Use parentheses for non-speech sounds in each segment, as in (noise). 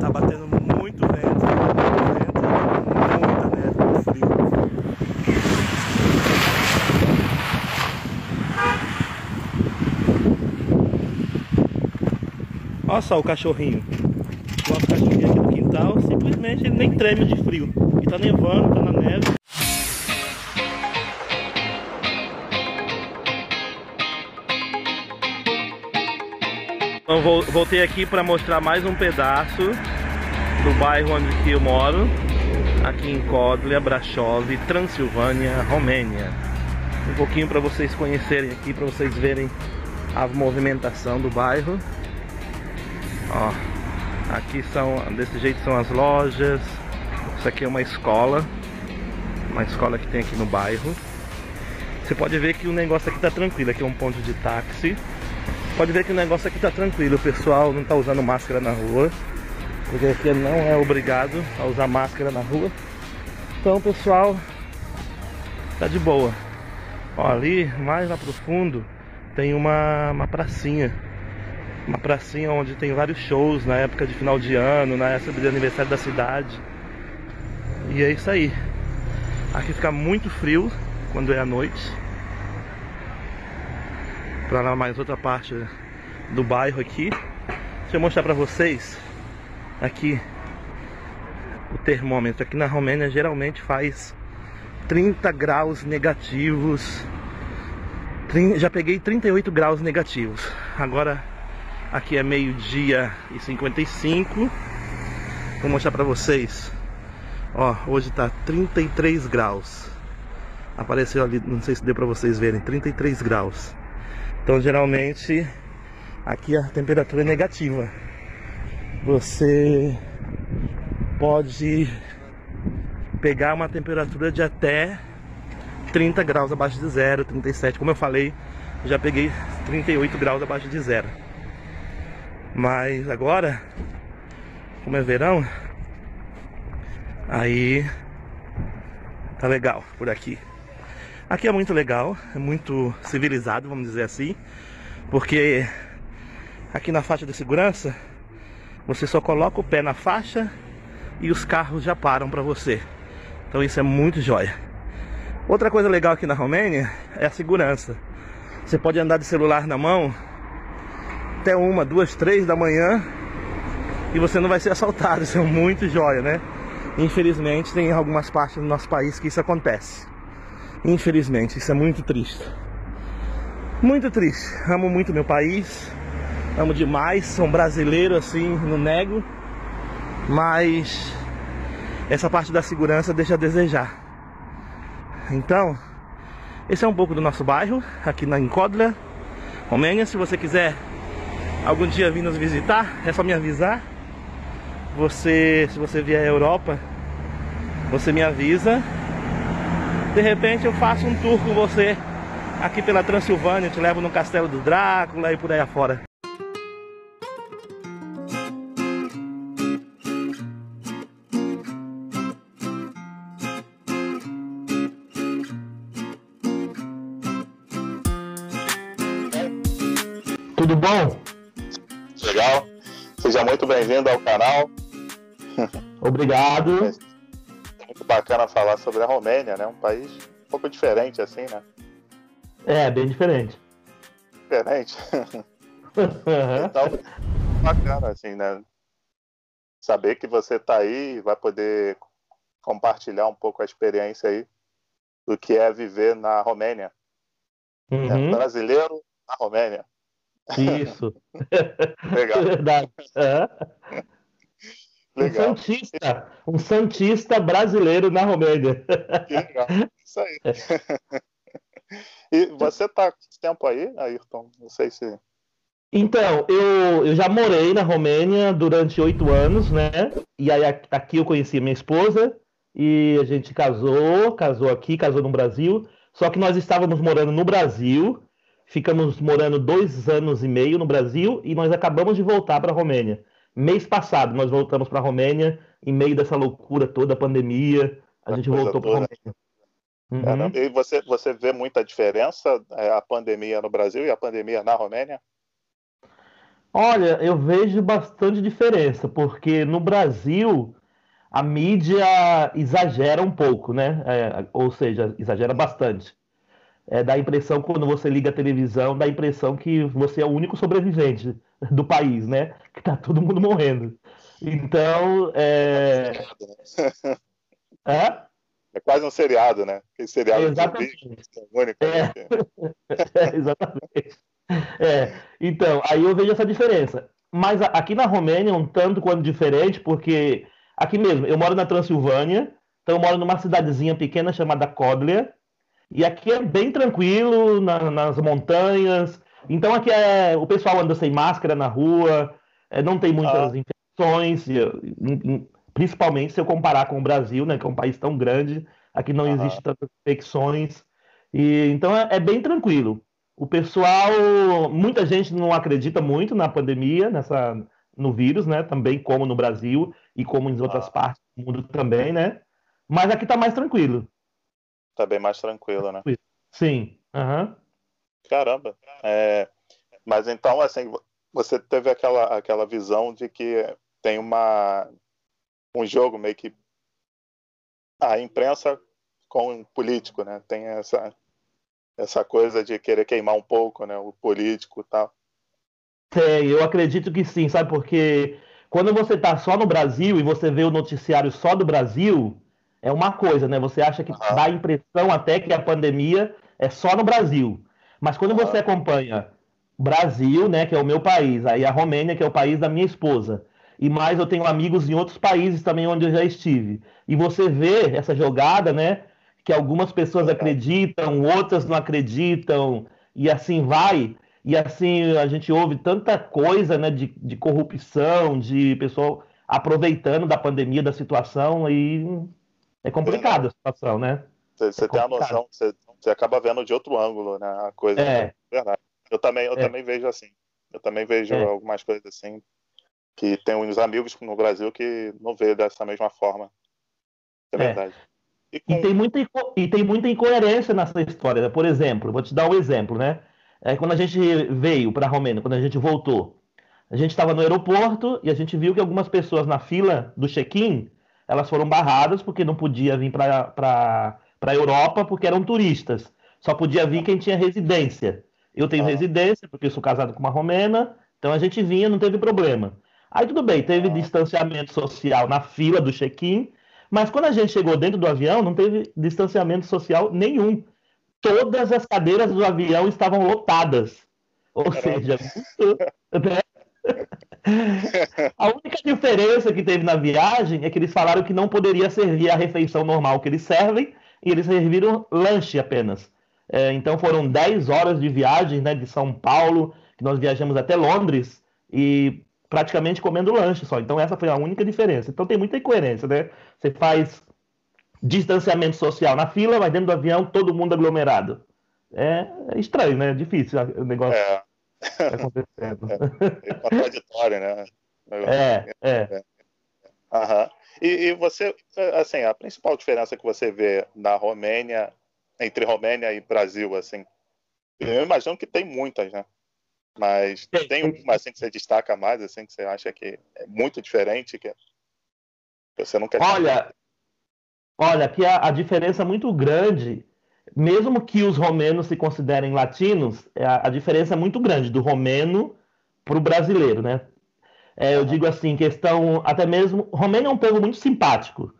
Tá batendo muito vento, vento, muita neve, muito frio. Olha só o cachorrinho. O cachorrinho aqui no quintal, simplesmente ele nem treme de frio. E tá nevando, tá na neve. Voltei aqui para mostrar mais um pedaço do bairro onde eu moro, aqui em Kodlia, Brasov, Transilvânia, Romênia. Um pouquinho para vocês conhecerem aqui, para vocês verem a movimentação do bairro. Ó, aqui são desse jeito são as lojas. Isso aqui é uma escola, uma escola que tem aqui no bairro. Você pode ver que o negócio aqui tá tranquilo, aqui é um ponto de táxi. Pode ver que o negócio aqui tá tranquilo, o pessoal não tá usando máscara na rua, porque aqui não é obrigado a usar máscara na rua. Então pessoal tá de boa. Ó, ali, mais lá pro fundo, tem uma, uma pracinha. Uma pracinha onde tem vários shows na época de final de ano, na época de aniversário da cidade. E é isso aí. Aqui fica muito frio quando é à noite. Lá mais outra parte do bairro aqui. Deixa eu mostrar pra vocês aqui o termômetro. Aqui na Romênia geralmente faz 30 graus negativos. Já peguei 38 graus negativos. Agora aqui é meio-dia e 55. Vou mostrar pra vocês. Ó, hoje tá 33 graus. Apareceu ali, não sei se deu pra vocês verem, 33 graus. Então geralmente aqui a temperatura é negativa. Você pode pegar uma temperatura de até 30 graus abaixo de zero, 37. Como eu falei, já peguei 38 graus abaixo de zero. Mas agora, como é verão, aí tá legal por aqui. Aqui é muito legal, é muito civilizado, vamos dizer assim, porque aqui na faixa de segurança você só coloca o pé na faixa e os carros já param para você. Então isso é muito jóia. Outra coisa legal aqui na Romênia é a segurança. Você pode andar de celular na mão até uma, duas, três da manhã e você não vai ser assaltado. Isso é muito jóia, né? Infelizmente tem algumas partes do nosso país que isso acontece. Infelizmente, isso é muito triste. Muito triste. Amo muito meu país. Amo demais. Sou um brasileiro assim, não nego. Mas essa parte da segurança deixa a desejar. Então, esse é um pouco do nosso bairro, aqui na Enkodla, Romênia. Se você quiser algum dia vir nos visitar, é só me avisar. Você, se você vier à Europa, você me avisa. De repente eu faço um tour com você aqui pela Transilvânia, te levo no Castelo do Drácula e por aí afora. Tudo bom? Legal. Seja muito bem-vindo ao canal. Obrigado. (laughs) É muito bacana falar sobre a Romênia, né? Um país um pouco diferente, assim, né? É, bem diferente. Diferente. (laughs) Então, bacana, assim, né? Saber que você tá aí vai poder compartilhar um pouco a experiência aí do que é viver na Romênia. né? Uhum, Brasileiro na Romênia. Isso. (laughs) Legal, (laughs) Verdade. É. Um legal. santista, um santista brasileiro na Romênia. Que legal. Isso aí. (laughs) E você tá quanto tempo aí, Ayrton? Não sei se. Então, eu, eu já morei na Romênia durante oito anos, né? E aí aqui eu conheci minha esposa e a gente casou, casou aqui, casou no Brasil. Só que nós estávamos morando no Brasil, ficamos morando dois anos e meio no Brasil e nós acabamos de voltar para a Romênia. Mês passado nós voltamos para a Romênia, em meio dessa loucura toda, a pandemia, a Da gente voltou para a. Romênia. Uhum. Caramba. E você, você vê muita diferença é, a pandemia no Brasil e a pandemia na Romênia? Olha, eu vejo bastante diferença, porque no Brasil a mídia exagera um pouco, né? É, ou seja, exagera bastante. É, dá a impressão, quando você liga a televisão, dá a impressão que você é o único sobrevivente do país, né? Que tá todo mundo morrendo. Então, é. é? É quase um seriado, né? Aquele seriado exatamente. de único. É. Né? (laughs) é, exatamente. É. Então, aí eu vejo essa diferença. Mas aqui na Romênia é um tanto quanto diferente, porque aqui mesmo, eu moro na Transilvânia, então eu moro numa cidadezinha pequena chamada Kodlia, e aqui é bem tranquilo, na, nas montanhas. Então aqui é, o pessoal anda sem máscara na rua, é, não tem muitas ah. infecções, principalmente se eu comparar com o Brasil, né, que é um país tão grande, aqui não existe tantas infecções. E, então é, é bem tranquilo. O pessoal, muita gente não acredita muito na pandemia, nessa, no vírus, né? Também como no Brasil e como em outras ah. partes do mundo também, né? Mas aqui tá mais tranquilo. Tá bem mais tranquilo, né? Sim. Uhum. Caramba. É, mas então, assim, você teve aquela, aquela visão de que tem uma um jogo meio que a imprensa com o político, né? Tem essa essa coisa de querer queimar um pouco, né? O político e tal. Tem, eu acredito que sim, sabe? Porque quando você tá só no Brasil e você vê o noticiário só do Brasil, é uma coisa, né? Você acha que dá a impressão até que a pandemia é só no Brasil. Mas quando você acompanha Brasil, né, que é o meu país, aí a Romênia, que é o país da minha esposa, e mais eu tenho amigos em outros países também onde eu já estive. E você vê essa jogada, né, que algumas pessoas acreditam, outras não acreditam, e assim vai. E assim a gente ouve tanta coisa, né, de, de corrupção, de pessoal aproveitando da pandemia, da situação, e é complicado a situação, né? Você, é tem a noção, você, você, acaba vendo de outro ângulo, né? A coisa. É. Verdade. Eu também, eu é. também vejo assim. Eu também vejo é. algumas coisas assim que tem uns amigos no Brasil que não vê dessa mesma forma. É, é. verdade. E, com... e, tem muita, e tem muita incoerência nessa história. Né? Por exemplo, vou te dar um exemplo, né? É, quando a gente veio para a Romênia, quando a gente voltou, a gente estava no aeroporto e a gente viu que algumas pessoas na fila do check-in elas foram barradas porque não podia vir para a Europa porque eram turistas. Só podia vir quem tinha residência. Eu tenho ah. residência porque sou casado com uma romena, então a gente vinha, não teve problema. Aí tudo bem, teve ah. distanciamento social na fila do check-in, mas quando a gente chegou dentro do avião, não teve distanciamento social nenhum. Todas as cadeiras do avião estavam lotadas. Ou seja, né? (laughs) A única diferença que teve na viagem é que eles falaram que não poderia servir a refeição normal que eles servem e eles serviram lanche apenas. É, então foram 10 horas de viagem né, de São Paulo, que nós viajamos até Londres e praticamente comendo lanche só. Então essa foi a única diferença. Então tem muita incoerência, né? Você faz distanciamento social na fila, mas dentro do avião todo mundo aglomerado. É, é estranho, né? É difícil o negócio. É acontecendo. É, é contraditório, né? É, é. Aham. E, e, você, assim, a principal diferença que você vê na Romênia, entre Romênia e Brasil, assim, eu imagino que tem muitas, né? Mas tem uma assim que você destaca mais, assim, que você acha que é muito diferente, que você não quer Olha, olha, que a, a diferença muito grande mesmo que os romenos se considerem latinos, é, a, a diferença é muito grande do romeno para o brasileiro, né? É, eu digo assim, questão, até mesmo, romeno é um povo muito simpático,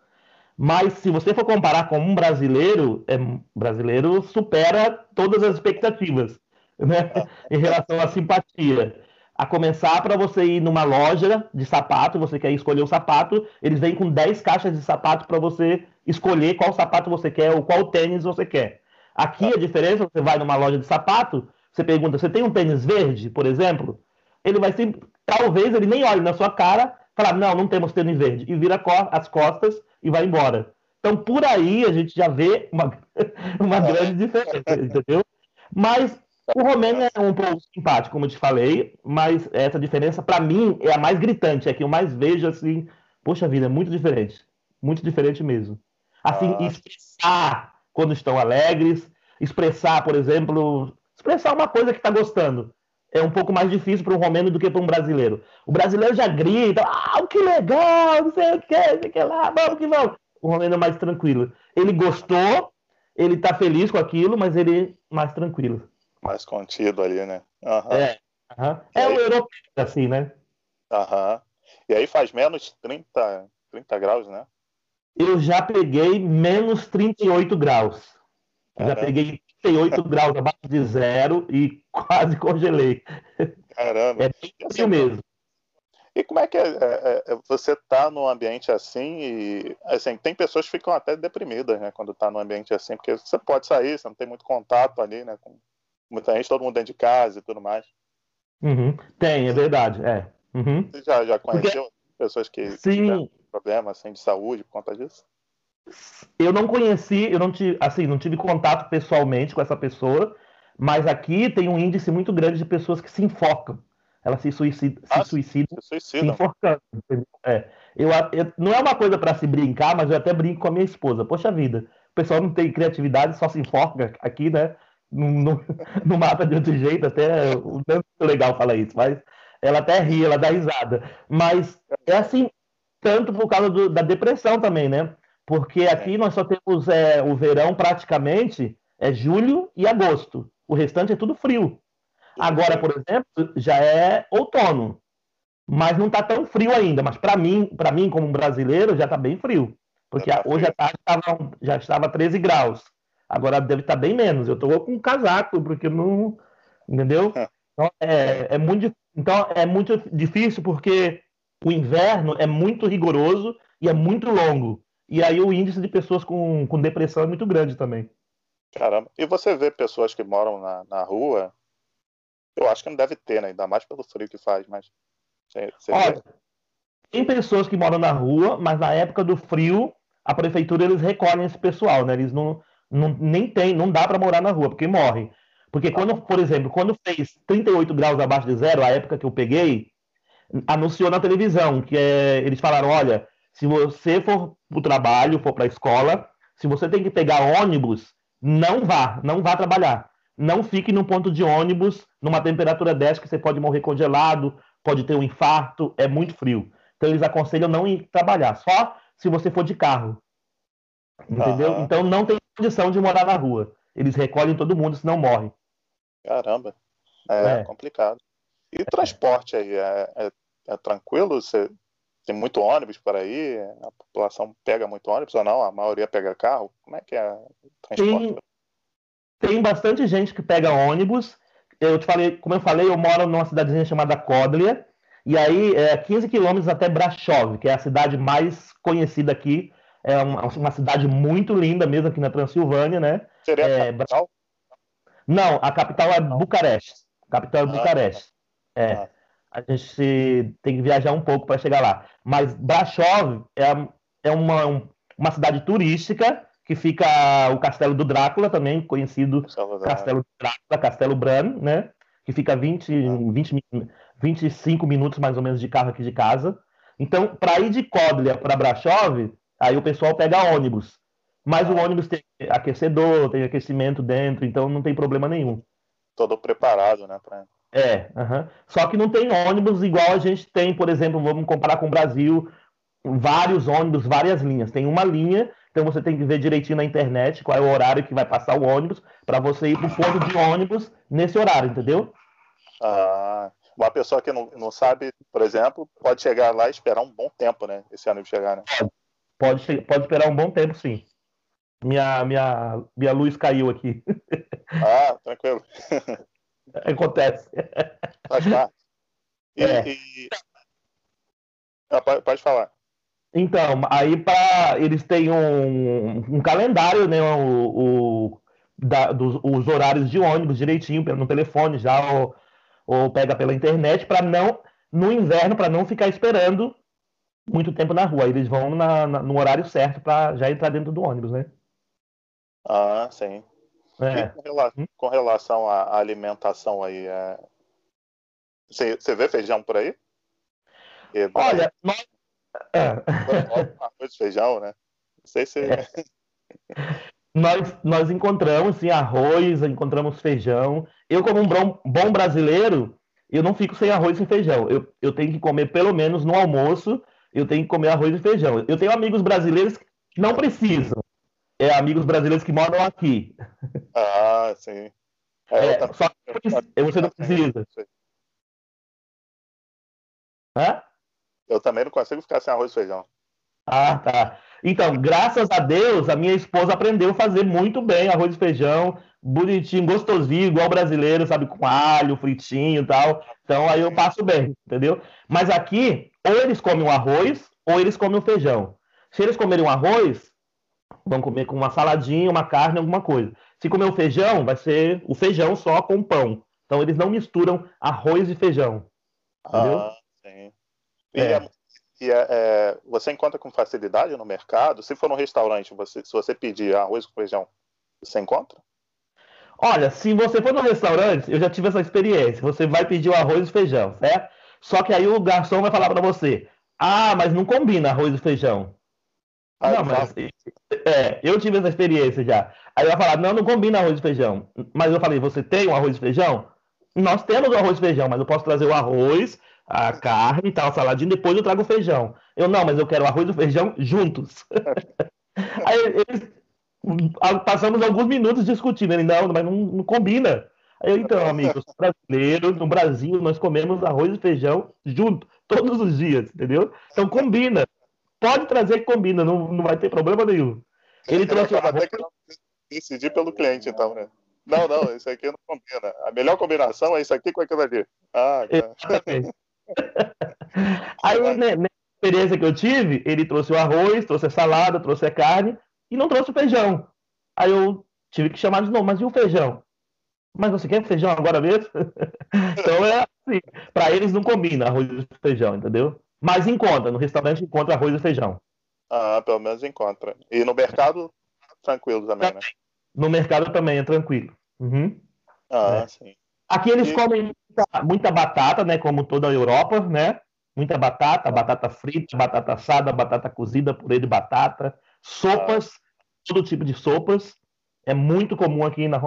mas se você for comparar com um brasileiro, é, brasileiro supera todas as expectativas, né? (laughs) em relação à simpatia. A começar para você ir numa loja de sapato, você quer escolher o sapato, eles vêm com 10 caixas de sapato para você escolher qual sapato você quer ou qual tênis você quer. Aqui a diferença, você vai numa loja de sapato, você pergunta, você tem um tênis verde, por exemplo? Ele vai sempre, talvez ele nem olhe na sua cara, falar, não, não temos tênis verde, e vira as costas e vai embora. Então, por aí a gente já vê uma, (laughs) uma grande diferença, entendeu? Mas o Romênia é um pouco simpático, como eu te falei, mas essa diferença, para mim, é a mais gritante, é que eu mais vejo assim, poxa vida, é muito diferente. Muito diferente mesmo. Assim, ah. expressar quando estão alegres, expressar, por exemplo, expressar uma coisa que está gostando. é um pouco mais difícil para um romeno do que para um brasileiro. O brasileiro já grita, ah, que legal, não sei o que, não sei o que lá, vamos que vamos. O romeno é mais tranquilo. Ele gostou, ele tá feliz com aquilo, mas ele é mais tranquilo. Mais contido ali, né? Uhum. É, uhum. é o europeu, assim, né? Aham. Uhum. E aí faz menos 30, 30 graus, né? Eu já peguei menos 38 graus. Já peguei 38 (laughs) graus abaixo de zero e quase congelei. Caramba. É bem frio mesmo. E como é que é, é, é você tá num ambiente assim e assim tem pessoas que ficam até deprimidas, né, quando tá num ambiente assim, porque você pode sair, você não tem muito contato ali, né, com muita gente, todo mundo dentro de casa e tudo mais. Uhum. Tem, é verdade, é. Uhum. Você já, já conheceu porque... pessoas que Sim. tiveram problemas assim, de saúde por conta disso? Eu não conheci, eu não tive, assim, não tive contato pessoalmente com essa pessoa, mas aqui tem um índice muito grande de pessoas que se enfocam. Elas se, suicidam, ah, se suicidam, se, se enforcando. É. Eu, eu, não é uma coisa para se brincar, mas eu até brinco com a minha esposa. Poxa vida, o pessoal não tem criatividade, só se enforca aqui, né? Não, não, (laughs) não mata de outro jeito, até o tanto legal fala isso, mas ela até ri, ela dá risada. Mas é assim, tanto por causa do, da depressão também, né? Porque aqui nós só temos é, o verão praticamente é julho e agosto. O restante é tudo frio. Agora, por exemplo, já é outono, mas não está tão frio ainda. Mas para mim, para mim como brasileiro, já está bem frio, porque tá hoje à tarde já estava 13 graus. Agora deve estar tá bem menos. Eu estou com um casaco porque não, entendeu? Então é, é muito, então é muito difícil porque o inverno é muito rigoroso e é muito longo. E aí o índice de pessoas com, com depressão é muito grande também. Caramba. E você vê pessoas que moram na, na rua, eu acho que não deve ter, né? Ainda mais pelo frio que faz, mas. Você Olha, tem pessoas que moram na rua, mas na época do frio, a prefeitura eles recolhem esse pessoal, né? Eles não, não nem tem, não dá para morar na rua, porque morre. Porque quando, por exemplo, quando fez 38 graus abaixo de zero, a época que eu peguei, anunciou na televisão que é, eles falaram, olha, se você for para o trabalho, for para a escola, se você tem que pegar ônibus, não vá, não vá trabalhar. Não fique no ponto de ônibus numa temperatura dessa que você pode morrer congelado, pode ter um infarto, é muito frio. Então eles aconselham não ir trabalhar, só se você for de carro. Entendeu? Uhum. Então não tem condição de morar na rua. Eles recolhem todo mundo, senão morre. Caramba. É, é. complicado. E o transporte aí? É, é, é tranquilo? Você tem muito ônibus por aí? A população pega muito ônibus ou não? A maioria pega carro? Como é que é o transporte? Tem, tem bastante gente que pega ônibus. Eu te falei, como eu falei, eu moro numa cidadezinha chamada Codlia. E aí, é 15 quilômetros até Brasov, que é a cidade mais conhecida aqui. É uma, uma cidade muito linda mesmo aqui na Transilvânia, né? Seria é, a capital? Não, a capital é Bucareste. A capital é ah, Bucareste. É. Ah a gente tem que viajar um pouco para chegar lá. Mas Brasov é, é uma, uma cidade turística que fica o Castelo do Drácula, também conhecido Salvador. Castelo do Drácula, Castelo Bran, né? Que fica 20, ah. 20, 25 minutos mais ou menos de carro aqui de casa. Então, para ir de Kodlia para Brasov, aí o pessoal pega ônibus. Mas o ônibus tem aquecedor, tem aquecimento dentro, então não tem problema nenhum. Todo preparado, né? Pra... É, uhum. só que não tem ônibus igual a gente tem, por exemplo, vamos comparar com o Brasil, vários ônibus, várias linhas. Tem uma linha, então você tem que ver direitinho na internet qual é o horário que vai passar o ônibus para você ir para o ponto de ônibus nesse horário, entendeu? Ah, uma pessoa que não, não sabe, por exemplo, pode chegar lá e esperar um bom tempo, né? Esse ônibus chegar, né? Pode, pode, pode esperar um bom tempo, sim. Minha, minha, minha luz caiu aqui. (laughs) Ah, tranquilo. (laughs) Acontece. Faz parte. E, é. e... Ah, pode falar. Então, aí para eles têm um, um calendário, né? O, o da, dos, os horários de ônibus direitinho no telefone já ou, ou pega pela internet para não no inverno para não ficar esperando muito tempo na rua. Eles vão na, na, no horário certo para já entrar dentro do ônibus, né? Ah, sim. É. Com, rela hum? com, relação à alimentação aí, é... você, você vê feijão por aí? E, Olha, nós... É. Arroz, feijão, né? Não sei se... É. nós, nós encontramos sim, arroz, encontramos feijão. Eu, como um bom, bom brasileiro, eu não fico sem arroz e feijão. Eu, eu tenho que comer pelo menos no almoço, eu tenho que comer arroz e feijão. Eu tenho amigos brasileiros que não precisam. É amigos brasileiros que moram aqui. Ah, sim. É, é, só que você não precisa. Hã? Eu também não consigo ficar sem arroz e feijão. Ah, tá. Então, graças a Deus, a minha esposa aprendeu a fazer muito bem arroz e feijão, bonitinho, gostosinho, igual brasileiro, sabe, com alho, fritinho e tal. Então, aí eu passo bem, entendeu? Mas aqui, ou eles comem o arroz, ou eles comem o feijão. Se eles comerem o arroz, vão comer com uma saladinha, uma carne, alguma coisa. Se comer o feijão, vai ser o feijão só com pão. Então, eles não misturam arroz e feijão. Entendeu? Ah, sim. E é. é e é, é, você encontra com facilidade no mercado? Se for no restaurante, você, se você pedir arroz com feijão, você encontra? Olha, se você for no restaurante, eu já tive essa experiência. Você vai pedir o arroz e feijão, certo? Só que aí o garçom vai falar para você: Ah, mas não combina arroz e feijão. Ah, não, mas é, eu tive essa experiência já. Aí vai falar: Não, não combina arroz e feijão. Mas eu falei: Você tem um arroz e feijão? Nós temos o arroz e feijão, mas eu posso trazer o arroz, a carne e tal, saladinho, depois eu trago o feijão. Eu não, mas eu quero arroz e feijão juntos. (laughs) Aí eles passamos alguns minutos discutindo. Ele, não, mas não, não combina. Aí eu, então, amigos, brasileiros, no Brasil, nós comemos arroz e feijão junto, todos os dias, entendeu? Então combina. Pode trazer que combina, não, não vai ter problema nenhum. Ele trouxe o arroz. Decidir pelo cliente, então, né? Não, não, isso aqui não combina. A melhor combinação é isso aqui com aquilo ali. Ah, tá. (laughs) Aí, né, na experiência que eu tive, ele trouxe o arroz, trouxe a salada, trouxe a carne e não trouxe o feijão. Aí eu tive que chamar de novo, mas e o feijão? Mas você quer feijão agora mesmo? (laughs) então é assim, para eles não combina arroz e feijão, entendeu? Mas encontra, no restaurante encontra arroz e feijão. Ah, pelo menos encontra. E no mercado, tranquilo também, né? No mercado também é tranquilo. Uhum. Ah, é. sim. Aqui eles e... comem muita, muita, batata, né? Como toda a Europa, né? Muita batata, batata frita, batata assada, batata cozida, purê de batata, sopas, todo tipo de sopas. É muito comum aqui na,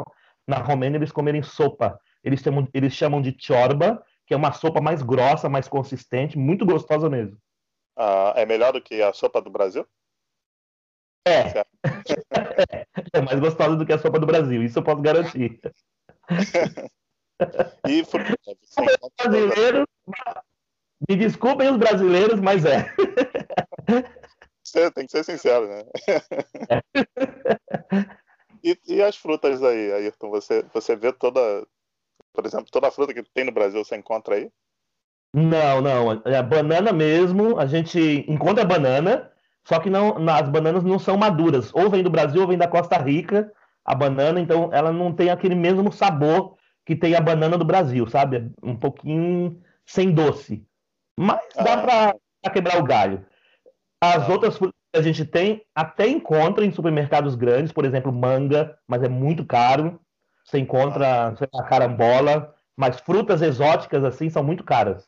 na Romênia eles comerem sopa. Eles chamam, eles chamam de chorba, que é uma sopa mais grossa, mais consistente, muito gostosa mesmo. Ah, é melhor do que a sopa do Brasil? É. (laughs) é mais gostosa do que a sopa do Brasil, isso eu posso garantir. (laughs) E brasileiro, me desculpem os brasileiros, mas é. Tem que ser sincero, né? E, e, as frutas aí, Ayrton? Você, você vê toda, por exemplo, toda a fruta que tem no Brasil, você encontra aí? Não, não. A banana mesmo, a gente encontra banana, só que não, as bananas não são maduras. Ou vem do Brasil ou vem da Costa Rica, a banana, então ela não tem aquele mesmo sabor que tem a banana do Brasil, sabe? Um pouquinho sem doce. Mas dá ah. para quebrar o galho. As ah. outras frutas que a gente tem até encontra em supermercados grandes, por exemplo, manga, mas é muito caro. Você encontra, ah. sei lá, carambola, mas frutas exóticas assim são muito caras.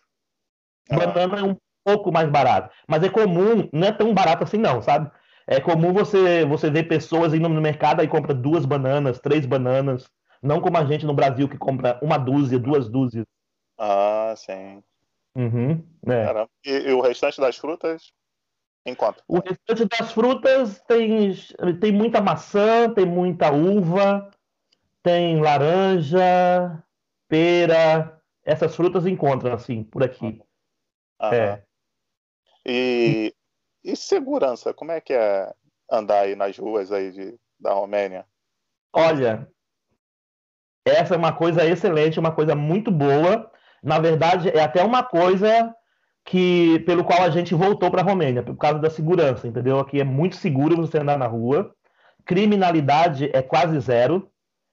Ah. Banana é um pouco mais barato, mas é comum, não é tão barato assim não, sabe? É comum você você ver pessoas indo no mercado e compra duas bananas, três bananas, não como a gente no Brasil que compra uma dúzia, duas dúzias. Ah, sim. Uhum, é. e, e, o restante das frutas? Enquanto? O restante das frutas tem, tem muita maçã, tem muita uva, tem laranja, pera. Essas frutas encontram, assim, por aqui. Ah, é. E, e segurança? Como é que é andar aí nas ruas aí de, da Romênia? Olha, essa é uma coisa excelente, uma coisa muito boa. Na verdade, é até uma coisa que pelo qual a gente voltou para a Romênia, por causa da segurança, entendeu? Aqui é muito seguro você andar na rua. Criminalidade é quase zero.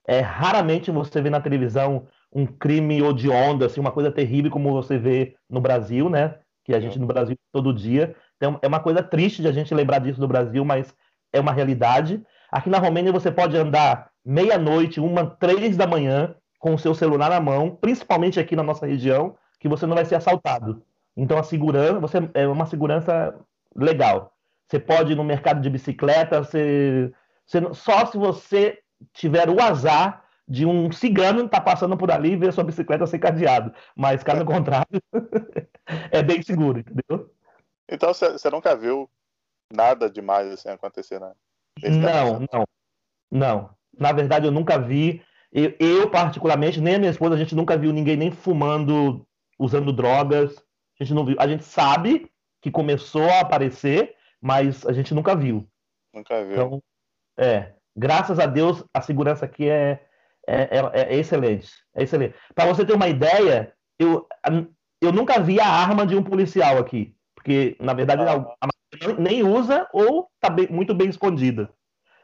É raramente você vê na televisão um crime onda, assim, uma coisa terrível como você vê no Brasil, né? Que a gente no Brasil todo dia. Então, é uma coisa triste de a gente lembrar disso no Brasil, mas é uma realidade. Aqui na Romênia você pode andar meia-noite, uma, três da manhã, com o seu celular na mão, principalmente aqui na nossa região, que você não vai ser assaltado. Então a segurança, você é uma segurança legal. Você pode ir no mercado de bicicleta, você, você, só se você tiver o azar de um cigano estar tá passando por ali e ver sua bicicleta ser cadeado. Mas, caso é. contrário, (laughs) é bem seguro, entendeu? Então você nunca viu nada demais assim acontecer, né? Não, não. Não. Na verdade, eu nunca vi. Eu, eu, particularmente, nem a minha esposa, a gente nunca viu ninguém nem fumando, usando drogas. A gente não viu. A gente sabe que começou a aparecer, mas a gente nunca viu. Nunca viu. Então, é. Graças a Deus, a segurança aqui é, é, é, é excelente. É excelente. Para você ter uma ideia, eu, eu nunca vi a arma de um policial aqui. Porque, na verdade, ah. a, a, nem usa ou está muito bem escondida.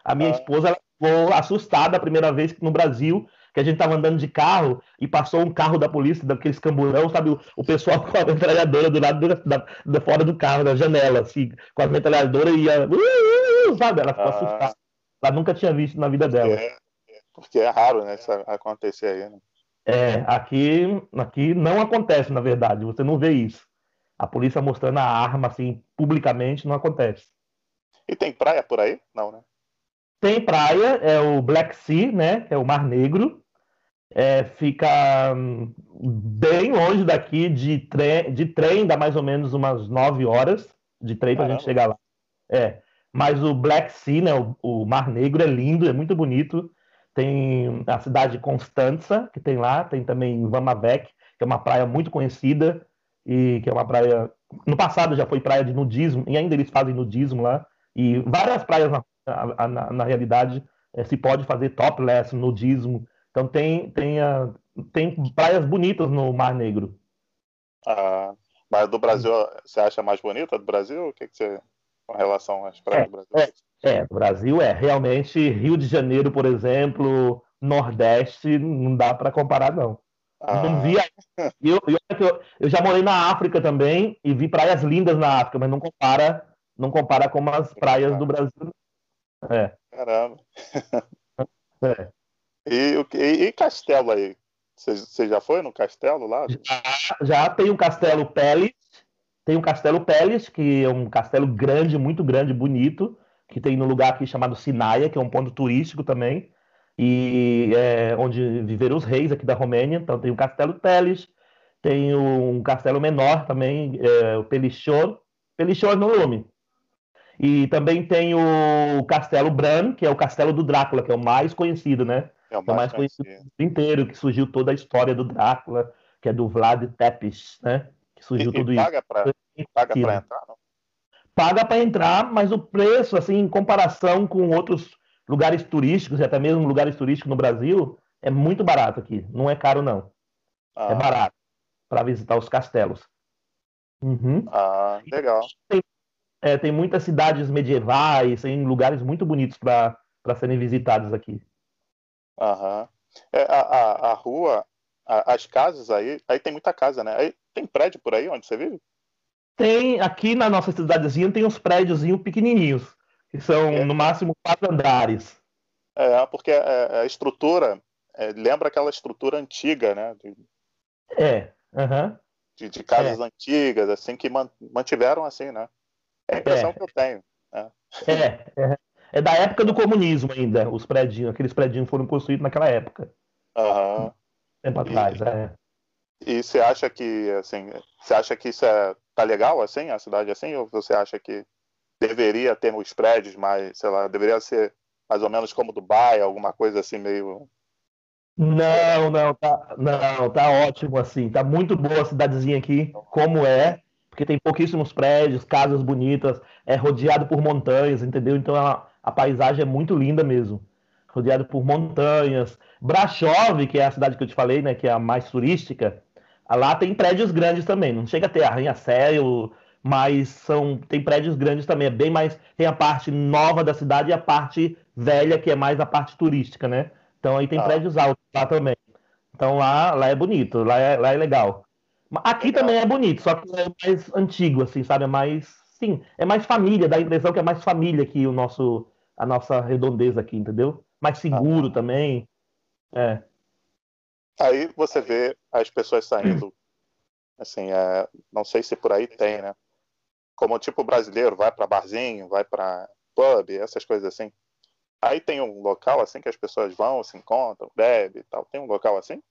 A minha ah. esposa ela ficou assustada a primeira vez no Brasil, que a gente estava andando de carro e passou um carro da polícia, daqueles camburão, sabe? O, o pessoal (laughs) com a metralhadora do lado do, da, da, fora do carro, da janela, assim, com a metralhadora e ia. Uh, uh, uh, sabe? Ela ficou ah. assustada. Ela nunca tinha visto na vida dela. É, porque é raro, né? Isso acontecer aí, né? É, aqui, aqui não acontece, na verdade. Você não vê isso. A polícia mostrando a arma assim publicamente não acontece. E tem praia por aí? Não, né? Tem praia, é o Black Sea, né? Que é o Mar Negro. É, fica hum, bem longe daqui de trem, de trem, dá mais ou menos umas 9 horas de trem para a gente chegar lá. É, mas o Black Sea, né, o, o, Mar Negro é lindo, é muito bonito. Tem a cidade de Constança, que tem lá, tem também Vamavec, que é uma praia muito conhecida e que é uma praia no passado já foi praia de nudismo e ainda eles fazem nudismo lá e várias praias na, na, na realidade é, se pode fazer topless, nudismo. Então tem, tem, a, tem praias bonitas no Mar Negro. Ah, mas do Brasil, você acha mais bonita do Brasil? O que, que você com relação às praias é, do Brasil? É, é, o Brasil é realmente Rio de Janeiro, por exemplo, Nordeste, não dá para comparar não. Ah. Não vi. (laughs) Eu, eu, eu já morei na África também e vi praias lindas na África, mas não compara não compara com as praias do Brasil. É. Caramba. (laughs) É. E, e, e castelo aí? Você, já foi no castelo lá? Já, já tem o Castelo Peles. Tem o Castelo Peles, que é um castelo grande, muito grande, bonito, que tem no lugar aqui chamado Sinaia, que é um ponto turístico também, e é onde viveram os reis aqui da Romênia. Então tem o Castelo Peles, tem um castelo menor também, é, o Pelichor. Pelichor no nome, e também tem o Castelo Bran, que é o castelo do Drácula, que é o mais conhecido, né? É o mais, é o mais conhecido do inteiro, que surgiu toda a história do Drácula, que é do Vlad Tepes, né? Que surgiu e, tudo e paga isso. Pra, paga para entrar, não? Paga para entrar, mas o preço, assim, em comparação com outros lugares turísticos, e até mesmo lugares turísticos no Brasil, é muito barato aqui. Não é caro, não. É ah. É barato para visitar os castelos. Uhum. Ah, legal. Tem é, tem muitas cidades medievais, tem lugares muito bonitos para serem visitados aqui. Aham. É, a, a, a, rua, a, as casas aí, aí tem muita casa, né? Aí tem prédio por aí onde você vive? Tem, aqui na nossa cidadezinha tem uns prédios pequenininhos, que são é. no máximo quatro andares. É, porque a, a estrutura é, lembra aquela estrutura antiga, né? De... É, uhum. de, de, casas é. antigas, assim, que mantiveram assim, né? É a impressão é. que eu tenho. Né? É, é, é, da época do comunismo ainda, os prédios, aqueles prédios foram construídos naquela época. Uhum. Tempo atrás, e, é. E você acha que, assim, você acha que isso é, tá legal, assim, a cidade assim, ou você acha que deveria ter os prédios mais, sei lá, deveria ser mais ou menos como Dubai, alguma coisa assim meio não, não, tá, não, tá ótimo assim, tá muito boa a cidadezinha aqui, como é porque tem pouquíssimos prédios, casas bonitas, é rodeado por montanhas, entendeu? Então a, a paisagem é muito linda mesmo. Rodeado por montanhas. Brasov, que é a cidade que eu te falei, né, que é a mais turística, lá tem prédios grandes também. Não chega a ter arranha-céu, mas são tem prédios grandes também. É bem mais tem a parte nova da cidade e a parte velha que é mais a parte turística, né? Então aí tem ah. prédios altos lá também. Então lá, lá é bonito, lá é, lá é legal. Aqui também é bonito, só que é mais antigo, assim, sabe? É mais. Sim, é mais família, dá a impressão que é mais família que o nosso, a nossa redondeza aqui, entendeu? Mais seguro ah. também. É. Aí você vê as pessoas saindo, (clears throat) assim, é, não sei se por aí tem, né? Como tipo brasileiro, vai para barzinho, vai para pub, essas coisas assim. Aí tem um local assim que as pessoas vão, se encontram, bebem e tal. Tem um local assim?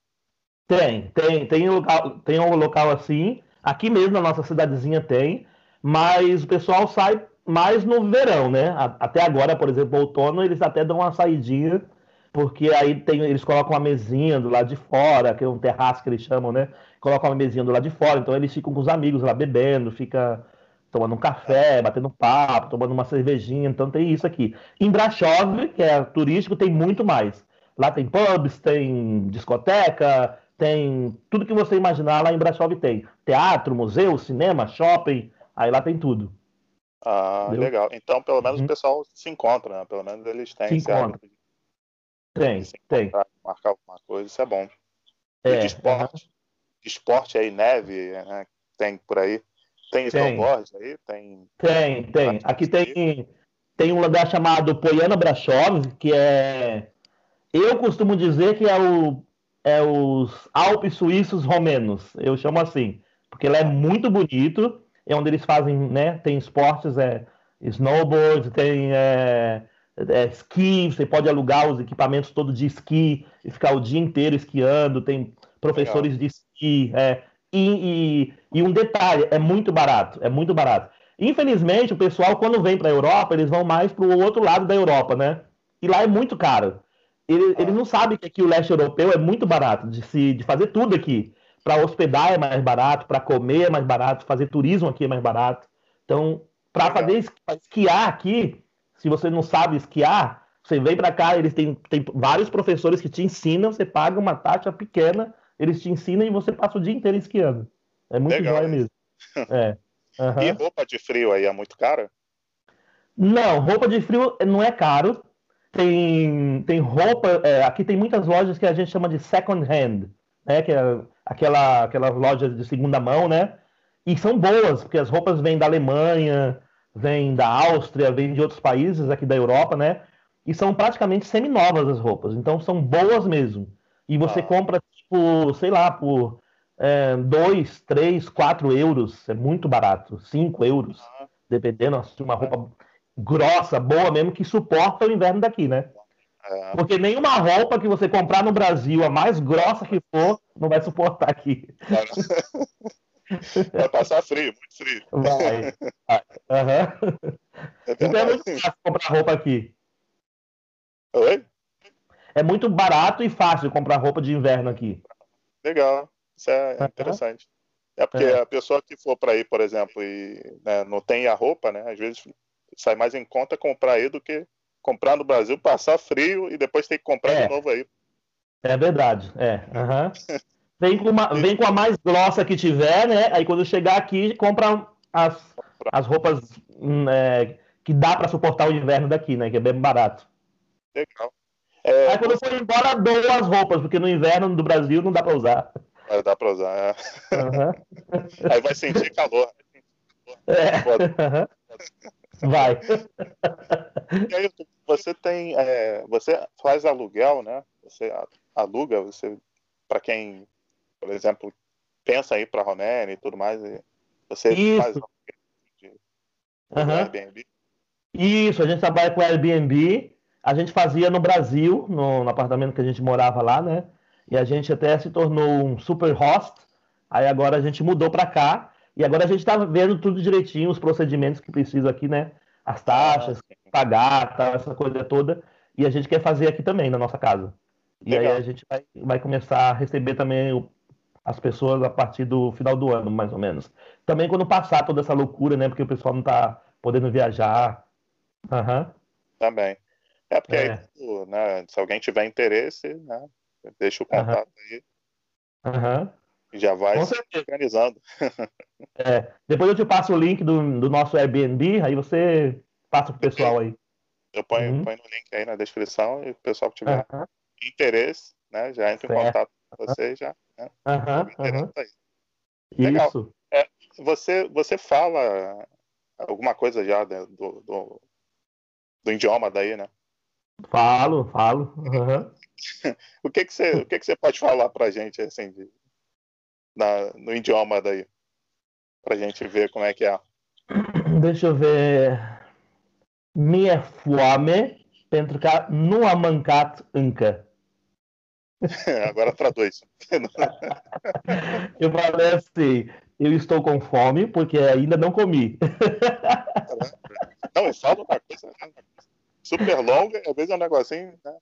Tem, tem, tem um local, tem um local assim. Aqui mesmo na nossa cidadezinha tem, mas o pessoal sai mais no verão, né? Até agora, por exemplo, outono, eles até dão uma saidinha, porque aí tem, eles colocam uma mesinha do lado de fora, que é um terraço que eles chamam, né? Colocam uma mesinha do lado de fora, então eles ficam com os amigos lá bebendo, fica tomando um café, batendo papo, tomando uma cervejinha, então tem isso aqui. Em Brasov, que é turístico, tem muito mais. Lá tem pubs, tem discoteca, tem tudo que você imaginar lá em Brasov tem. Teatro, museu, cinema, shopping, aí lá tem tudo. Ah, Entendeu? legal. Então, pelo menos uhum. o pessoal se encontra, né? Pelo menos eles têm. Se encontra. Tem, se tem. Marcar alguma coisa, isso é bom. É, e de esporte? Uhum. De esporte aí, neve, né? tem por aí. Tem snowboard aí? Tem, tem. tem. Aqui tem, tem um lugar chamado Poiana Brasov, que é. Eu costumo dizer que é, o, é os Alpes Suíços Romenos. Eu chamo assim. Porque ele é muito bonito. É onde eles fazem, né? Tem esportes, é snowboard, tem é, é, esqui, você pode alugar os equipamentos todos de esqui e ficar o dia inteiro esquiando, tem professores Legal. de esqui, é, e, e, e, um detalhe, é muito barato, é muito barato. Infelizmente, o pessoal, quando vem para a Europa, eles vão mais para o outro lado da Europa, né? E lá é muito caro. Ele, ele não sabe que aqui o leste europeu é muito barato, de, se, de fazer tudo aqui. Para hospedar é mais barato, para comer é mais barato, fazer turismo aqui é mais barato. Então, para fazer esquiar aqui, se você não sabe esquiar, você vem para cá, eles têm, têm vários professores que te ensinam, você paga uma taxa pequena eles te ensinam e você passa o dia inteiro esquiando. É muito Legal, mesmo. É. Uhum. (laughs) E roupa de frio aí é muito cara? Não, roupa de frio não é caro. Tem, tem roupa. É, aqui tem muitas lojas que a gente chama de second hand, né? Que é aquela, aquelas lojas de segunda mão, né? E são boas, porque as roupas vêm da Alemanha, vêm da Áustria, vêm de outros países aqui da Europa, né? E são praticamente semi-novas as roupas, então são boas mesmo. E você ah. compra por, sei lá, por 2, 3, 4 euros. É muito barato. 5 euros. Dependendo, assim, uma roupa grossa, boa mesmo, que suporta o inverno daqui, né? É. Porque nenhuma roupa que você comprar no Brasil, a mais grossa que for, não vai suportar aqui. Vai passar frio, muito frio. Vai. vai. Uhum. É então é muito fácil comprar roupa aqui. Oi? é muito barato e fácil comprar roupa de inverno aqui. Legal, isso é interessante. É porque é. a pessoa que for para aí, por exemplo, e né, não tem a roupa, né? Às vezes sai mais em conta comprar aí do que comprar no Brasil, passar frio e depois ter que comprar é. de novo aí. É verdade, é. Uhum. vem, com uma, vem com a mais grossa que tiver, né? Aí quando chegar aqui, compra as, as roupas hum, é, que dá para suportar o inverno daqui, né? Que é bem barato. Legal. É, Aí quando for embora, dou as roupas, porque no inverno do Brasil não dá pra usar. É, dá pra usar, é. Uhum. Aí vai sentir calor. É. Uhum. Vai. Aí, você tem. É, você faz aluguel, né? Você aluga, você. Para quem, por exemplo, pensa ir para Romênia e tudo mais, você Isso. faz de, uhum. Airbnb? Isso, a gente trabalha com Airbnb a gente fazia no Brasil, no, no, apartamento que a gente morava lá, né? E a gente até se tornou um super host. Aí agora a gente mudou para cá e agora a gente está vendo tudo direitinho, os procedimentos que precisa aqui, né? As taxas, ah, pagar, tá, essa coisa toda. E a gente quer fazer aqui também na nossa casa. E Legal. aí a gente vai, vai começar a receber também o, as pessoas a partir do final do ano, mais ou menos. Também quando passar toda essa loucura, né? Porque o pessoal não está podendo viajar. Uhum. Também. É porque é. aí, né, se alguém tiver interesse, né, deixa o contato uhum. aí. Uhum. Já vai se organizando. (laughs) é. Depois eu te passo o link do, do nosso Airbnb, aí você passa pro pessoal aí. Eu ponho, uhum. ponho no link aí na descrição e o pessoal que tiver uhum. interesse, né, já entra certo. em contato com você já. Né, uhum. Isso. É, você, você fala alguma coisa já né, do, do, do idioma daí, né? Falo, falo. Uhum. (laughs) o que que você, o que que você pode falar pra gente assim de, na, no idioma daí? Pra gente ver como é que é. (clears throat) Deixa eu ver. Minha fome. pentru că nu am mâncat încă. (laughs) Agora traduz. (laughs) eu falei assim, eu estou com fome porque ainda não comi. Não, eu falo uma coisa super longa, às vezes é um negocinho, né?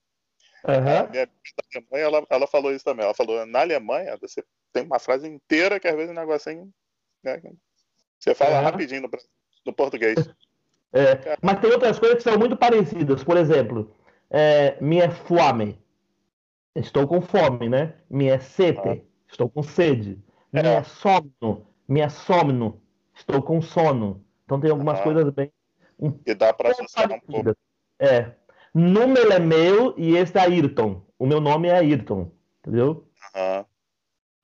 Uhum. A minha da Alemanha, ela, ela falou isso também. Ela falou, na Alemanha, você tem uma frase inteira que às vezes é um negocinho, né? Você fala uhum. rapidinho no, no português. É, mas tem outras coisas que são muito parecidas. Por exemplo, é, minha fome. Estou com fome, né? Minha sete. Ah. Estou com sede. É. Minha sono. Minha somno. Estou com sono. Então tem algumas ah. coisas bem. Um e dá para associar um pouco. É. Número é meu e esse é Ayrton. O meu nome é Ayrton. Entendeu? Aham.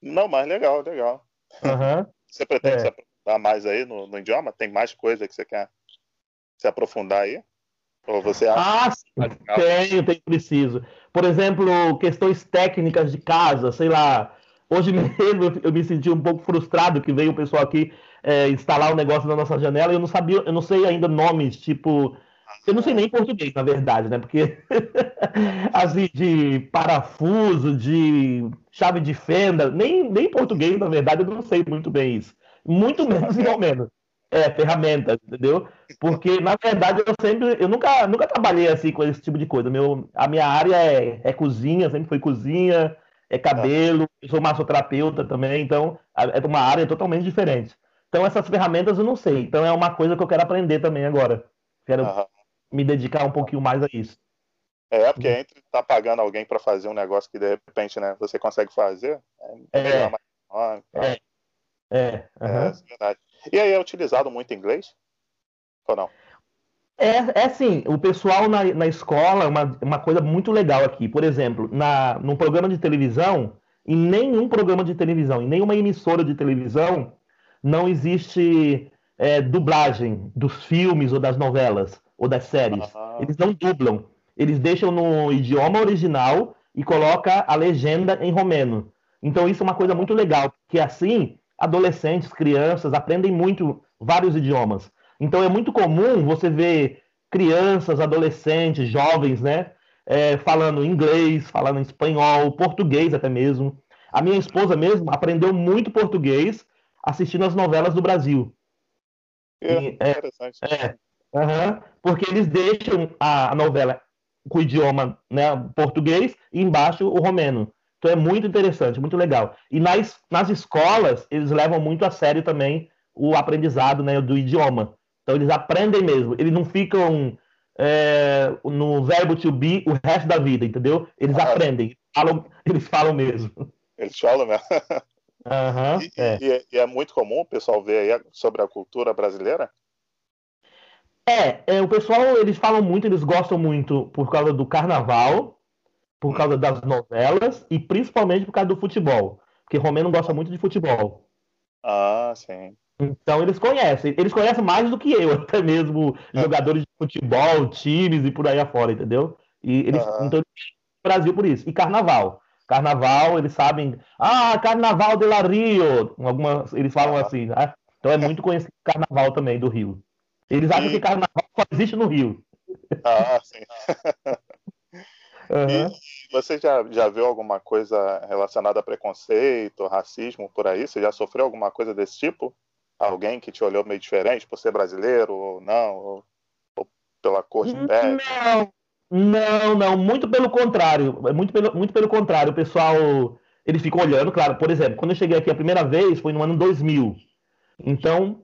Não, mas legal, legal. Aham. (laughs) Você pretende é. se aprofundar mais aí no, no idioma? Tem mais coisa que você quer se aprofundar aí? Ou você acha? Ah, sim. tenho, tenho preciso. Por exemplo, questões técnicas de casa, sei lá. Hoje (laughs) mesmo eu me senti um pouco frustrado que veio o pessoal aqui é, instalar o um negócio na nossa janela e eu não sabia, eu não sei ainda nomes, tipo. Eu não sei nem português, na verdade, né? Porque (laughs) assim, de parafuso, de chave de fenda, nem, nem português, na verdade, eu não sei muito bem isso. Muito menos, igual menos. É, ferramenta, entendeu? Porque, na verdade, eu sempre, eu nunca, nunca trabalhei assim com esse tipo de coisa. Meu, a minha área é, é cozinha, sempre foi cozinha, é cabelo, eu sou massoterapeuta também, então é uma área totalmente diferente. Então, essas ferramentas eu não sei. Então, é uma coisa que eu quero aprender também agora. Quero uhum. Me dedicar um pouquinho mais a isso. É, porque entre estar tá pagando alguém para fazer um negócio que de repente né, você consegue fazer, é, é, mais... é, é, uhum. é, é verdade. E aí é utilizado muito inglês? Ou não? É, é assim, o pessoal na, na escola, uma, uma coisa muito legal aqui. Por exemplo, na, num programa de televisão, em nenhum programa de televisão, em nenhuma emissora de televisão, não existe é, dublagem dos filmes ou das novelas ou das séries. Ah. Eles não dublam. Eles deixam no idioma original e coloca a legenda em romeno. Então isso é uma coisa muito legal, porque assim adolescentes, crianças aprendem muito vários idiomas. Então é muito comum você ver crianças, adolescentes, jovens, né, é, falando inglês, falando espanhol, português até mesmo. A minha esposa mesmo aprendeu muito português assistindo as novelas do Brasil. É, e, é. É, uhum, porque eles deixam a, a novela com o idioma né, português e embaixo o romeno. Então é muito interessante, muito legal. E nas, nas escolas, eles levam muito a sério também o aprendizado né, do idioma. Então eles aprendem mesmo. Eles não ficam é, no verbo to be o resto da vida, entendeu? Eles ah, aprendem. Falam, eles falam mesmo. Eles falam mesmo. Uhum, (laughs) e, é. E, é, e, é. muito comum o pessoal ver aí sobre a cultura brasileira? É, é, o pessoal, eles falam muito, eles gostam muito por causa do carnaval, por causa das novelas e principalmente por causa do futebol. Porque Romeno gosta muito de futebol. Ah, sim. Então eles conhecem. Eles conhecem mais do que eu, (laughs) até mesmo é. jogadores de futebol, times e por aí afora, entendeu? E eles uhum. então, Brasil por isso. E carnaval. Carnaval, eles sabem. Ah, Carnaval de la Rio. Algumas, eles falam uhum. assim. Né? Então é muito conhecido o carnaval também do Rio. Eles acham que carnaval só existe no Rio. Ah, sim. Uhum. E você já, já viu alguma coisa relacionada a preconceito, racismo por aí? Você já sofreu alguma coisa desse tipo? Alguém que te olhou meio diferente por ser brasileiro ou não? Ou, ou pela cor de pele? Não, não, não. Muito pelo contrário. Muito pelo, muito pelo contrário. O pessoal, eles ficam olhando, claro. Por exemplo, quando eu cheguei aqui a primeira vez, foi no ano 2000. Então,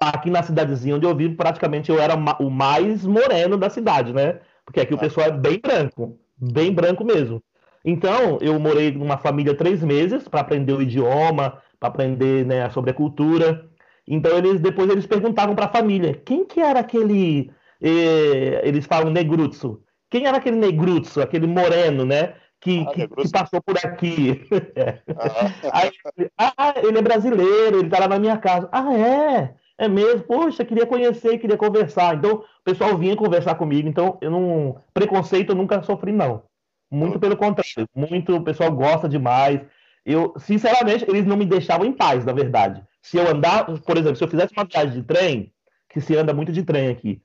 aqui na cidadezinha onde eu vivo, praticamente eu era o mais moreno da cidade, né? Porque aqui o ah. pessoal é bem branco bem branco mesmo. Então, eu morei numa família três meses para aprender o idioma, para aprender né, sobre a cultura. Então, eles depois eles perguntavam para a família quem que era aquele. Eh, eles falam negruzzo. Quem era aquele negruzzo, aquele moreno, né? Que, ah, que, que, passou por aqui. é. (laughs) ah. Aí, ah, ele é brasileiro, ele está lá na minha casa. Ah, é? É mesmo? Poxa, queria conhecer, queria conversar. Então, o pessoal vinha conversar comigo. Então, eu não. Preconceito eu nunca sofri, não. Muito pelo contrário. Muito, o pessoal gosta demais. Eu, sinceramente, eles não me deixavam em paz, na verdade. Se eu andar, por exemplo, se eu fizesse uma viagem de trem, que se anda muito de trem aqui,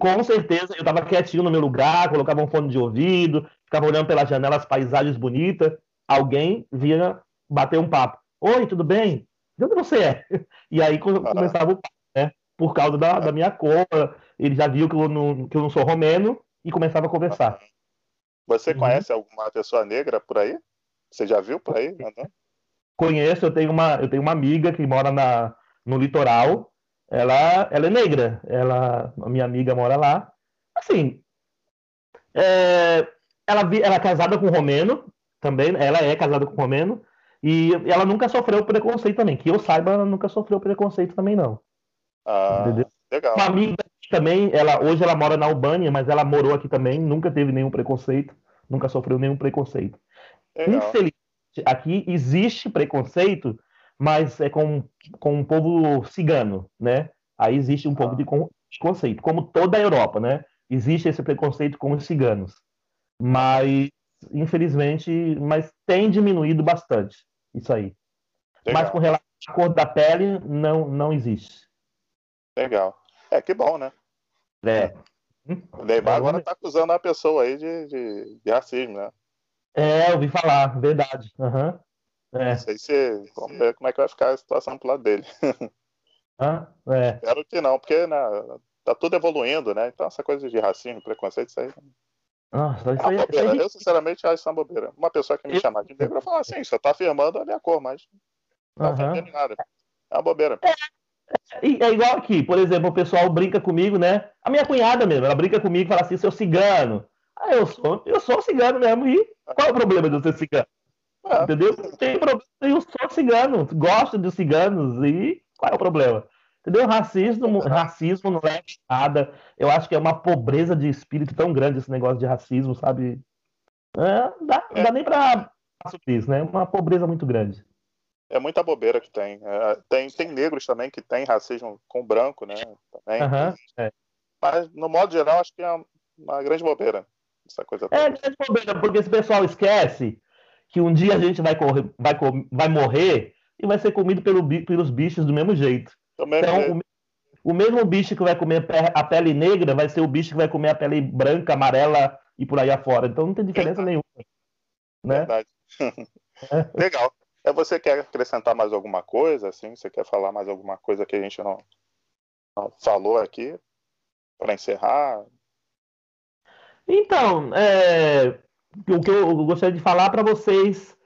Com certeza, eu estava quietinho no meu lugar, colocava um fone de ouvido, ficava olhando pela janela as paisagens bonitas. Alguém vinha bater um papo. Oi, tudo bem? De onde você é? (laughs) E aí começava o papo, né? Por causa da, da minha cor, ele já viu que eu, não, que eu não sou romeno e começava a conversar. Você uhum. conhece alguma pessoa negra por aí? Você já viu por aí? Conheço, eu tenho uma, eu tenho uma amiga que mora na, no litoral. Ela, ela é negra. Ela, a minha amiga mora lá. Assim, é, ela, ela é casada com romeno também. Ela é casada com romeno. E ela nunca sofreu preconceito também. Que eu saiba, ela nunca sofreu preconceito também, não. Ah, Entendeu? legal. Uma amiga também, ela, hoje ela mora na Albânia, mas ela morou aqui também, nunca teve nenhum preconceito, nunca sofreu nenhum preconceito. Legal. Infelizmente, aqui existe preconceito, mas é com, com o povo cigano, né? Aí existe um pouco de preconceito, como toda a Europa, né? Existe esse preconceito com os ciganos. Mas, infelizmente, mas tem diminuído bastante isso aí. Legal. Mas com relação à cor da pele, não, não existe. Legal. É, que bom, né? É. O Neymar agora tá acusando a pessoa aí de, de, de racismo, né? É, ouvi falar, verdade. Uhum. É. Não sei se. Vamos ver como é que vai ficar a situação pro lado dele. (laughs) Ah, é. Espero que não, porque né, tá tudo evoluindo, né? Então essa coisa de racismo, preconceito, isso aí. Nossa, isso é aí, isso aí... Eu, sinceramente, acho isso uma bobeira. Uma pessoa que me eu... chamar de negro, eu falo assim, você tá afirmando a minha cor, mas não tá uhum. nada. É uma bobeira. É, é igual aqui, por exemplo, o pessoal brinca comigo, né? A minha cunhada mesmo, ela brinca comigo e fala assim, seu cigano. Ah, eu sou, eu sou cigano mesmo, e qual é o problema de eu ser cigano? É. Entendeu? Tem problema, eu sou cigano, gosto de ciganos, e qual é o problema? Entendeu? Racismo, racismo não é nada. Eu acho que é uma pobreza de espírito tão grande esse negócio de racismo, sabe? É, dá, não dá nem pra sobre isso, né? Uma pobreza muito grande. É muita bobeira que tem. É, tem. Tem negros também que tem racismo com branco, né? Também. Uhum, é. Mas, no modo geral, acho que é uma grande bobeira. Essa coisa é grande bobeira, porque esse pessoal esquece que um dia a gente vai, correr, vai, vai morrer e vai ser comido pelo, pelos bichos do mesmo jeito. Também então, o, o, mesmo bicho que vai comer a pele negra vai ser o bicho que vai comer a pele branca, amarela e por aí afora. Então não tem diferença Verdade. nenhuma. Né? Verdade. (laughs) Legal. É, você quer acrescentar mais alguma coisa? Assim? Você quer falar mais alguma coisa que a gente não, não falou aqui? Para encerrar? Então, é, o que eu gostaria de falar para vocês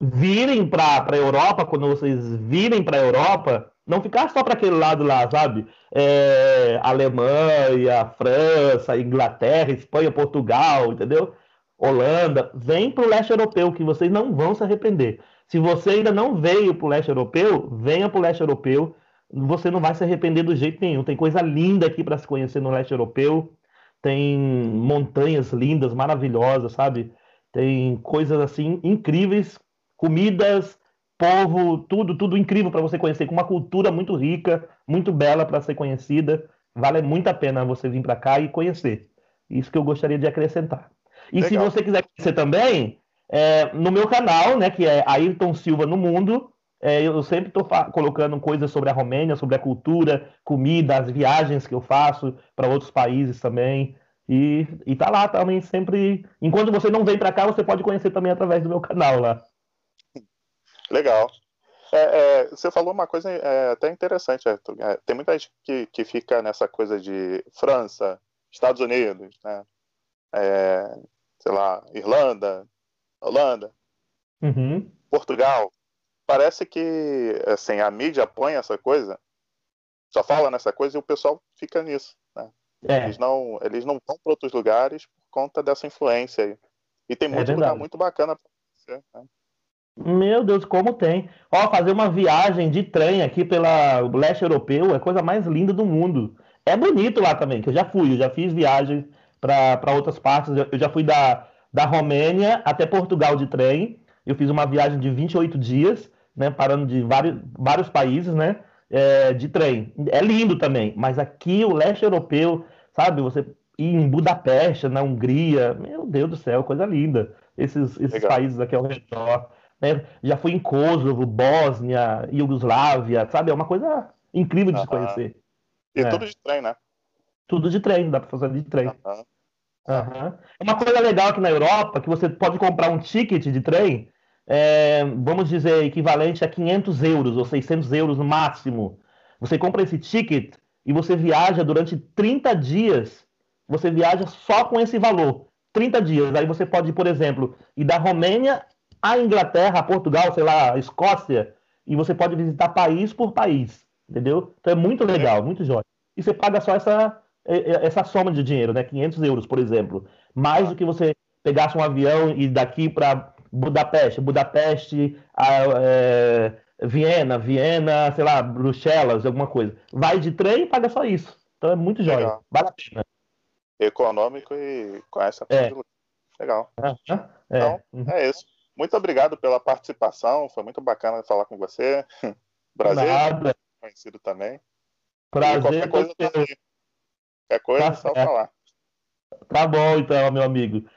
virem para a Europa, quando vocês virem para a Europa, não ficar só para aquele lado lá, sabe? É, Alemanha, França, Inglaterra, Espanha, Portugal, entendeu? Holanda, vem para o leste europeu, que vocês não vão se arrepender. Se você ainda não veio para o leste europeu, venha para o leste europeu. Você não vai se arrepender do jeito nenhum. Tem coisa linda aqui para se conhecer no leste europeu. Tem montanhas lindas, maravilhosas, sabe? Tem coisas assim incríveis, comidas, povo, tudo, tudo incrível para você conhecer, com uma cultura muito rica, muito bela para ser conhecida. Vale muito a pena você vir para cá e conhecer. Isso que eu gostaria de acrescentar. E Legal. se você quiser conhecer também, é, no meu canal, né, que é Ayrton Silva no Mundo, é, eu sempre estou colocando coisas sobre a Romênia, sobre a cultura, comida, as viagens que eu faço para outros países também. E, e tá lá também sempre. Enquanto você não vem para cá, você pode conhecer também através do meu canal lá. Legal. É, é, você falou uma coisa é, até interessante, Arthur. É, tem muita gente que, que fica nessa coisa de França, Estados Unidos, né? É, sei lá, Irlanda, Holanda, uhum. Portugal. Parece que assim, a mídia põe essa coisa, só fala nessa coisa e o pessoal fica nisso. Né? É. Eles, não, eles não vão para outros lugares por conta dessa influência aí. E tem muito é lugar muito bacana para você. Né? Meu Deus, como tem. Ó, fazer uma viagem de trem aqui pelo leste europeu é a coisa mais linda do mundo. É bonito lá também, que eu já fui, eu já fiz viagens para outras partes. Eu já fui da, da Romênia até Portugal de trem. Eu fiz uma viagem de 28 dias, né, parando de vários, vários países, né, é, de trem. É lindo também, mas aqui o leste europeu, sabe, você ir em Budapeste, na Hungria, meu Deus do céu, coisa linda. Esses, esses países aqui ao redor. Né? Já fui em Kosovo, Bósnia, Iugoslávia, sabe? É uma coisa incrível de se conhecer. E é. tudo de trem, né? Tudo de trem, dá para fazer de trem. Uhum. Uhum. Uma coisa legal aqui na Europa, que você pode comprar um ticket de trem, é, vamos dizer, equivalente a 500 euros ou 600 euros no máximo. Você compra esse ticket e você viaja durante 30 dias. Você viaja só com esse valor. 30 dias. Aí você pode, por exemplo, ir da Romênia à Inglaterra, a Portugal, sei lá, a Escócia, e você pode visitar país por país. Entendeu? Então é muito legal, muito jóia. E você paga só essa, essa soma de dinheiro, né? 500 euros, por exemplo. Mais do que você pegasse um avião e daqui para Budapeste, Budapeste, a, é, Viena, Viena, sei lá, Bruxelas, alguma coisa. Vai de trem e paga só isso. Então é muito jóia. Legal. Vale a pena. Econômico e com essa é. Legal. É. Então, uhum. é isso. Muito obrigado pela participação. Foi muito bacana falar com você. (laughs) Brasil. Nada. Conhecido também. Prazer. E qualquer coisa, tá qualquer coisa tá é só falar. Tá bom, então, meu amigo.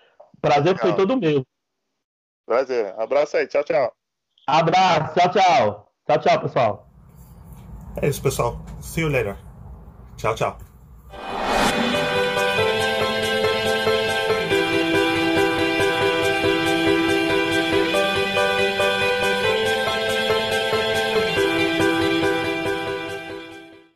Prazer foi todo meu. Prazer. Abraço aí. Tchau, tchau. Abraço. Tchau, tchau. Tchau, tchau, pessoal. É isso, pessoal. See you later. Tchau, tchau.